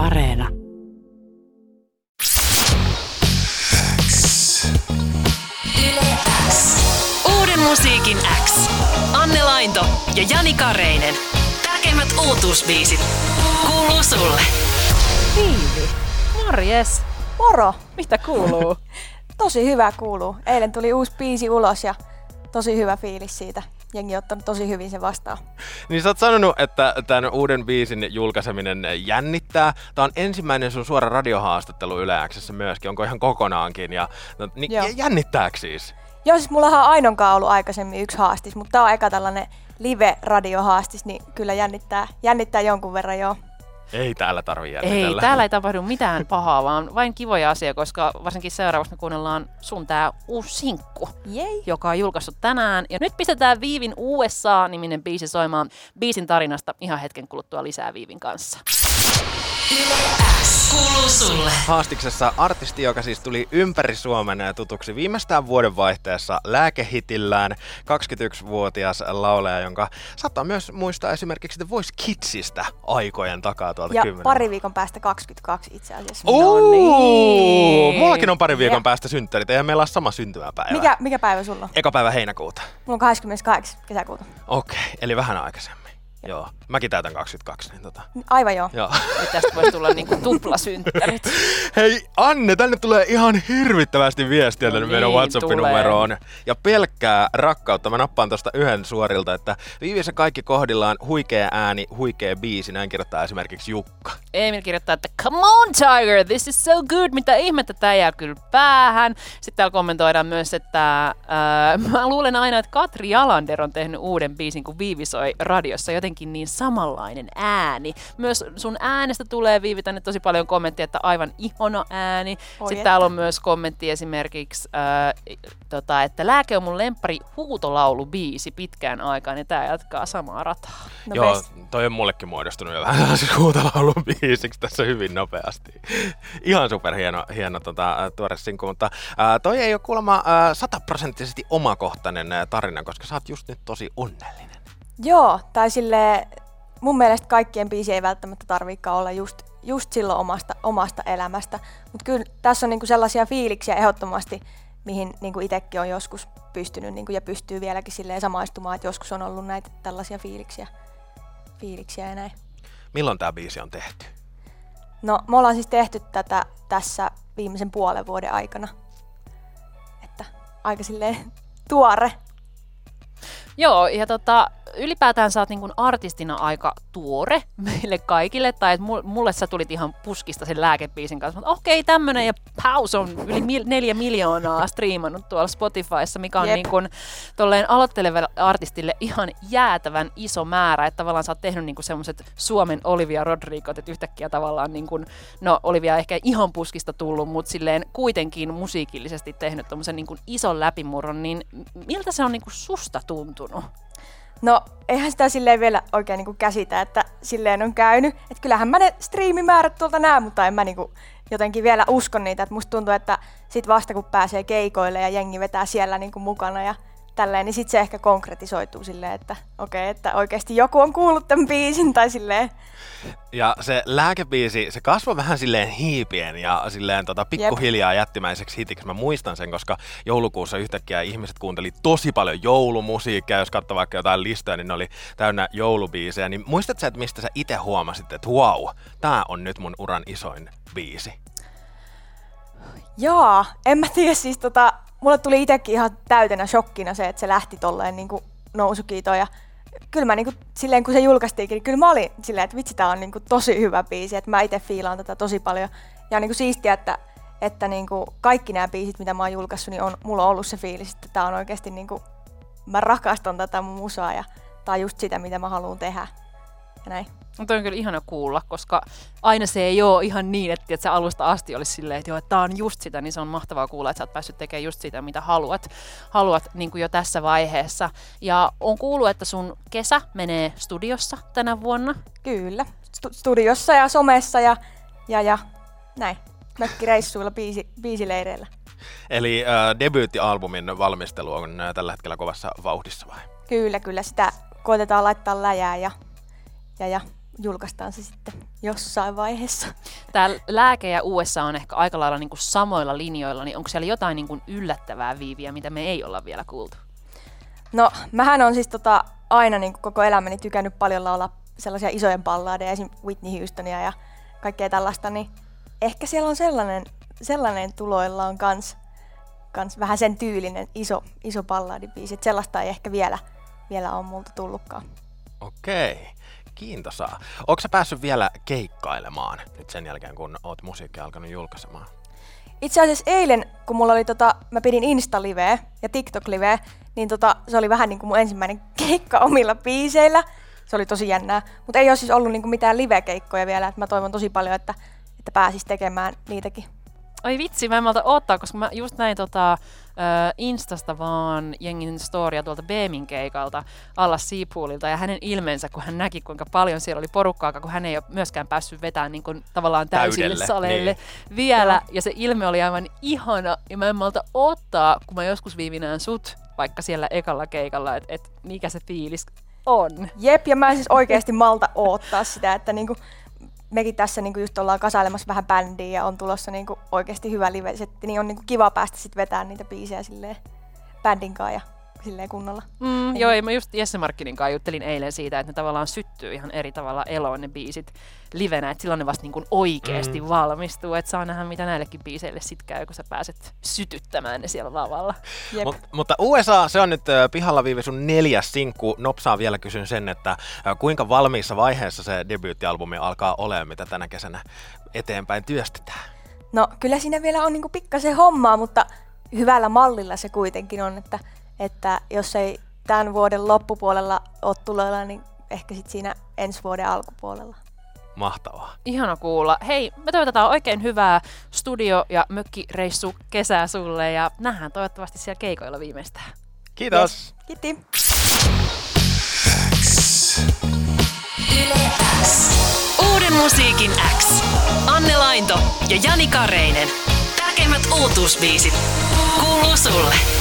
Areena. Uuden musiikin X. Anne Lainto ja Jani Kareinen. Tärkeimmät uutuusbiisit. Kuuluu sulle. Viivi. Morjes. Moro! Mitä kuuluu? Tosi hyvä kuuluu. Eilen tuli uusi biisi ulos ja tosi hyvä fiilis siitä. Jengi on ottanut tosi hyvin sen vastaan. Niin sä oot sanonut, että tämän uuden biisin julkaiseminen jännittää. Tämä on ensimmäinen sun suora radiohaastattelu Yle X:ssä myöskin. Onko ihan kokonaankin? Ja, no, niin, Joo. jännittääkö siis? Joo, siis mullahan on Ainonkaan ollut aikaisemmin yksi haastis, mutta tää on eka tällainen live-radiohaastis, niin kyllä jännittää, jännittää jonkun verran joo. Ei täällä tarvi ei, täällä ei tapahdu mitään pahaa, vaan vain kivoja asioita, koska varsinkin seuraavaksi me kuunnellaan sun tää uusi sinkku, Jei! joka on julkaissut tänään. Ja nyt pistetään Viivin USA-niminen biisi soimaan biisin tarinasta ihan hetken kuluttua lisää Viivin kanssa. Kuuluu sulle. Haastiksessa artisti, joka siis tuli ympäri Suomen tutuksi viimeistään vuodenvaihteessa lääkehitillään, 21-vuotias laulaja, jonka saattaa myös muistaa esimerkiksi The Voice Kidsistä aikojen takaa tuolta Ja 10. pari viikon päästä 22 itse asiassa. No niin. Mullakin on pari viikon päästä synttärit, eihän meillä ole sama syntymäpäivä. Mikä, mikä päivä sulla on? Eka päivä heinäkuuta. Mulla on 28. kesäkuuta. Okei, eli vähän aikaisemmin. Joo. Mäkin täytän 22, niin tota. Aivan joo. Joo. Nyt tästä voisi tulla niinku tuplasynttärit. Hei Anne, tänne tulee ihan hirvittävästi viestiä No tänne meidän niin, WhatsApp-numeroon. Ja pelkkää rakkautta. Mä nappaan tosta yhden suorilta, että Viivissä kaikki kohdillaan huikea ääni, huikea biisi. Näin kirjoittaa esimerkiksi Jukka. Emil kirjoittaa, että come on Tiger, this is so good, mitä ihmettä tää jää kyllä päähän. Sitten täällä kommentoidaan myös, että äh, mä luulen aina, että Katri Jalander on tehnyt uuden biisin, kun Viivi soi radiossa jotenkin niin samanlainen ääni. Myös sun äänestä tulee Viivi tänne tosi paljon kommenttia, että aivan ihona ääni. Oi Sitten että. täällä on myös kommentti esimerkiksi, äh, tota, että Lääke on mun lempari huutolaulubiisi pitkään aikaan, ja tää jatkaa samaa rataa. No Joo, best. toi on mullekin muodostunut jo vähän siis huutolaulun biisiksi tässä hyvin nopeasti. Ihan superhieno hieno tota, tuore sinkku, mutta ää, toi ei ole kuulemma ä, sataprosenttisesti omakohtainen tarina, koska sä oot just nyt tosi onnellinen. Joo, tai sille mun mielestä kaikkien biisi ei välttämättä tarviikaan olla just, just silloin omasta, omasta elämästä. Mutta kyllä tässä on niinku sellaisia fiiliksiä ehdottomasti, mihin niinku itsekin on joskus pystynyt niinku, ja pystyy vieläkin silleen samaistumaan, että joskus on ollut näitä tällaisia fiiliksiä, fiiliksiä ja näin. Milloin tämä biisi on tehty? No, me ollaan siis tehty tätä tässä viimeisen puolen vuoden aikana. Että aika silleen tuore. Joo, ja tota, ylipäätään sä oot niin artistina aika tuore meille kaikille, tai että mulle sä tulit ihan puskista sen lääkebiisin kanssa, mutta okei, tämmönen, ja Paus on yli mil, neljä miljoonaa striimannut tuolla Spotifyssa, mikä on Jep. niin kuin, tolleen aloittelevalle artistille ihan jäätävän iso määrä, että tavallaan sä oot tehnyt niin semmoiset Suomen Olivia Rodrigot, että yhtäkkiä tavallaan, niin kuin, no Olivia ehkä ihan puskista tullut, mutta silleen kuitenkin musiikillisesti tehnyt tommosen niin kuin ison läpimurron, niin miltä se on niin kuin susta tuntunut? No, eihän sitä silleen vielä oikein niinku käsitä, että silleen on käynyt. Että kyllähän mä ne striimimäärät tuolta näen, mutta en mä niinku jotenkin vielä uskon niitä. Että musta tuntuu, että sit vasta kun pääsee keikoille ja jengi vetää siellä niinku mukana ja tälleen, niin sit se ehkä konkretisoituu silleen, että okei, että oikeasti joku on kuullut tämän biisin tai silleen. Ja se lääkebiisi, se kasvoi vähän silleen hiipien ja silleen tota, pikkuhiljaa jättimäiseksi hitiksi. Mä muistan sen, koska joulukuussa yhtäkkiä ihmiset kuunteli tosi paljon joulumusiikkia. Jos katsoo vaikka jotain listoja, niin ne oli täynnä joulubiisejä. Niin muistatko sä, että mistä sä itse huomasit, että wow, tää on nyt mun uran isoin biisi? Jaa, en mä tiedä siis tota, mulle tuli itekin ihan täytenä shokkina se, että se lähti tolleen niinku nousukiitoon ja kyllä mä niinku, silleen kun se julkaistiinkin, niin kyllä mä olin silleen, että vitsi tää on niinku tosi hyvä biisi, että mä itse fiilaan tätä tosi paljon. Ja on niinku siistiä, että, että niinku kaikki nämä biisit, mitä mä oon julkaissut, niin on, mulla on ollut se fiilis, että tää on oikeasti niinku, mä rakastan tätä mun musaa ja tää on just sitä, mitä mä haluan tehdä. Ja näin. Mutta on kyllä ihana kuulla, koska aina se ei ole ihan niin, että, että se alusta asti olisi silleen, että, joo, että tämä on just sitä, niin se on mahtavaa kuulla, että sä oot päässyt tekemään just sitä, mitä haluat, haluat niin kuin jo tässä vaiheessa. Ja on kuullut, että sun kesä menee studiossa tänä vuonna. Kyllä, Stu- studiossa ja somessa ja, ja, ja näin. Mökkireissuilla, biisi, biisileireillä. Eli äh, debyyttialbumin valmistelu on äh, tällä hetkellä kovassa vauhdissa vai? Kyllä, kyllä sitä koitetaan laittaa läjää ja, ja, ja julkaistaan se sitten jossain vaiheessa. Tää lääke ja USA on ehkä aika lailla niin kuin samoilla linjoilla, niin onko siellä jotain niin kuin yllättävää viiviä, mitä me ei olla vielä kuultu? No, mähän on siis tota, aina niin kuin koko elämäni tykännyt paljon laulaa sellaisia isojen balladeja, esim. Whitney Houstonia ja kaikkea tällaista, niin ehkä siellä on sellainen, sellainen tuloilla on kans, kans vähän sen tyylinen iso, iso balladibiisi, että sellaista ei ehkä vielä, vielä ole multa tullutkaan. Okei, kiintosaa. Onko sä päässyt vielä keikkailemaan nyt sen jälkeen, kun oot musiikkia alkanut julkaisemaan? Itse asiassa eilen, kun mulla oli tota, mä pidin Insta-liveä ja TikTok-liveä, niin tota, se oli vähän niin kuin mun ensimmäinen keikka omilla biiseillä. Se oli tosi jännää, mutta ei ole siis ollut niin kuin mitään live-keikkoja vielä, että mä toivon tosi paljon, että, että pääsis tekemään niitäkin. Oi vitsi, mä en malta ottaa, koska mä just näin tota, Instasta vaan jengin storia tuolta Beemin keikalta alla Seapoolilta ja hänen ilmeensä, kun hän näki kuinka paljon siellä oli porukkaa, kun hän ei ole myöskään päässyt vetämään niin kuin, tavallaan täysille Täydelle, saleille niin. vielä. Joo. Ja se ilme oli aivan ihana ja mä en malta ottaa, kun mä joskus viivinään sut vaikka siellä ekalla keikalla, että et mikä se fiilis on. Jep, ja mä en siis oikeasti malta oottaa sitä, että niinku, mekin tässä niinku just ollaan kasailemassa vähän bändiä ja on tulossa niinku oikeasti hyvä live-setti, niin on niinku kiva päästä sitten vetämään niitä biisejä silleen bändin kanssa ja silleen kunnolla. Mm, Ei. joo, ja mä just Jesse Markkinin kanssa juttelin eilen siitä, että ne tavallaan syttyy ihan eri tavalla eloon ne biisit livenä, että silloin ne vasta niin kuin oikeasti Mm. valmistuu, että saa nähdä mitä näillekin biiseille sit käy, kun sä pääset sytyttämään ne siellä lavalla. Jep. Mut, mutta USA, se on nyt pihalla viivi sun neljäs sinkku. Nopsaan vielä kysyn sen, että kuinka valmiissa vaiheessa se debyyttialbumi alkaa olemaan, mitä tänä kesänä eteenpäin työstetään? No kyllä siinä vielä on niinku pikkasen hommaa, mutta hyvällä mallilla se kuitenkin on, että, että jos ei tämän vuoden loppupuolella ole tuloilla, niin ehkä sitten siinä ensi vuoden alkupuolella. Mahtavaa. Ihana kuulla. Hei, me toivotetaan oikein hyvää studio- ja mökkireissu kesää sulle ja nähdään toivottavasti siellä keikoilla viimeistään. Kiitos. Kiitti! Uuden musiikin X. Anne Lainto ja Jani Kareinen. Tärkeimmät uutuusbiisit kuuluu sulle.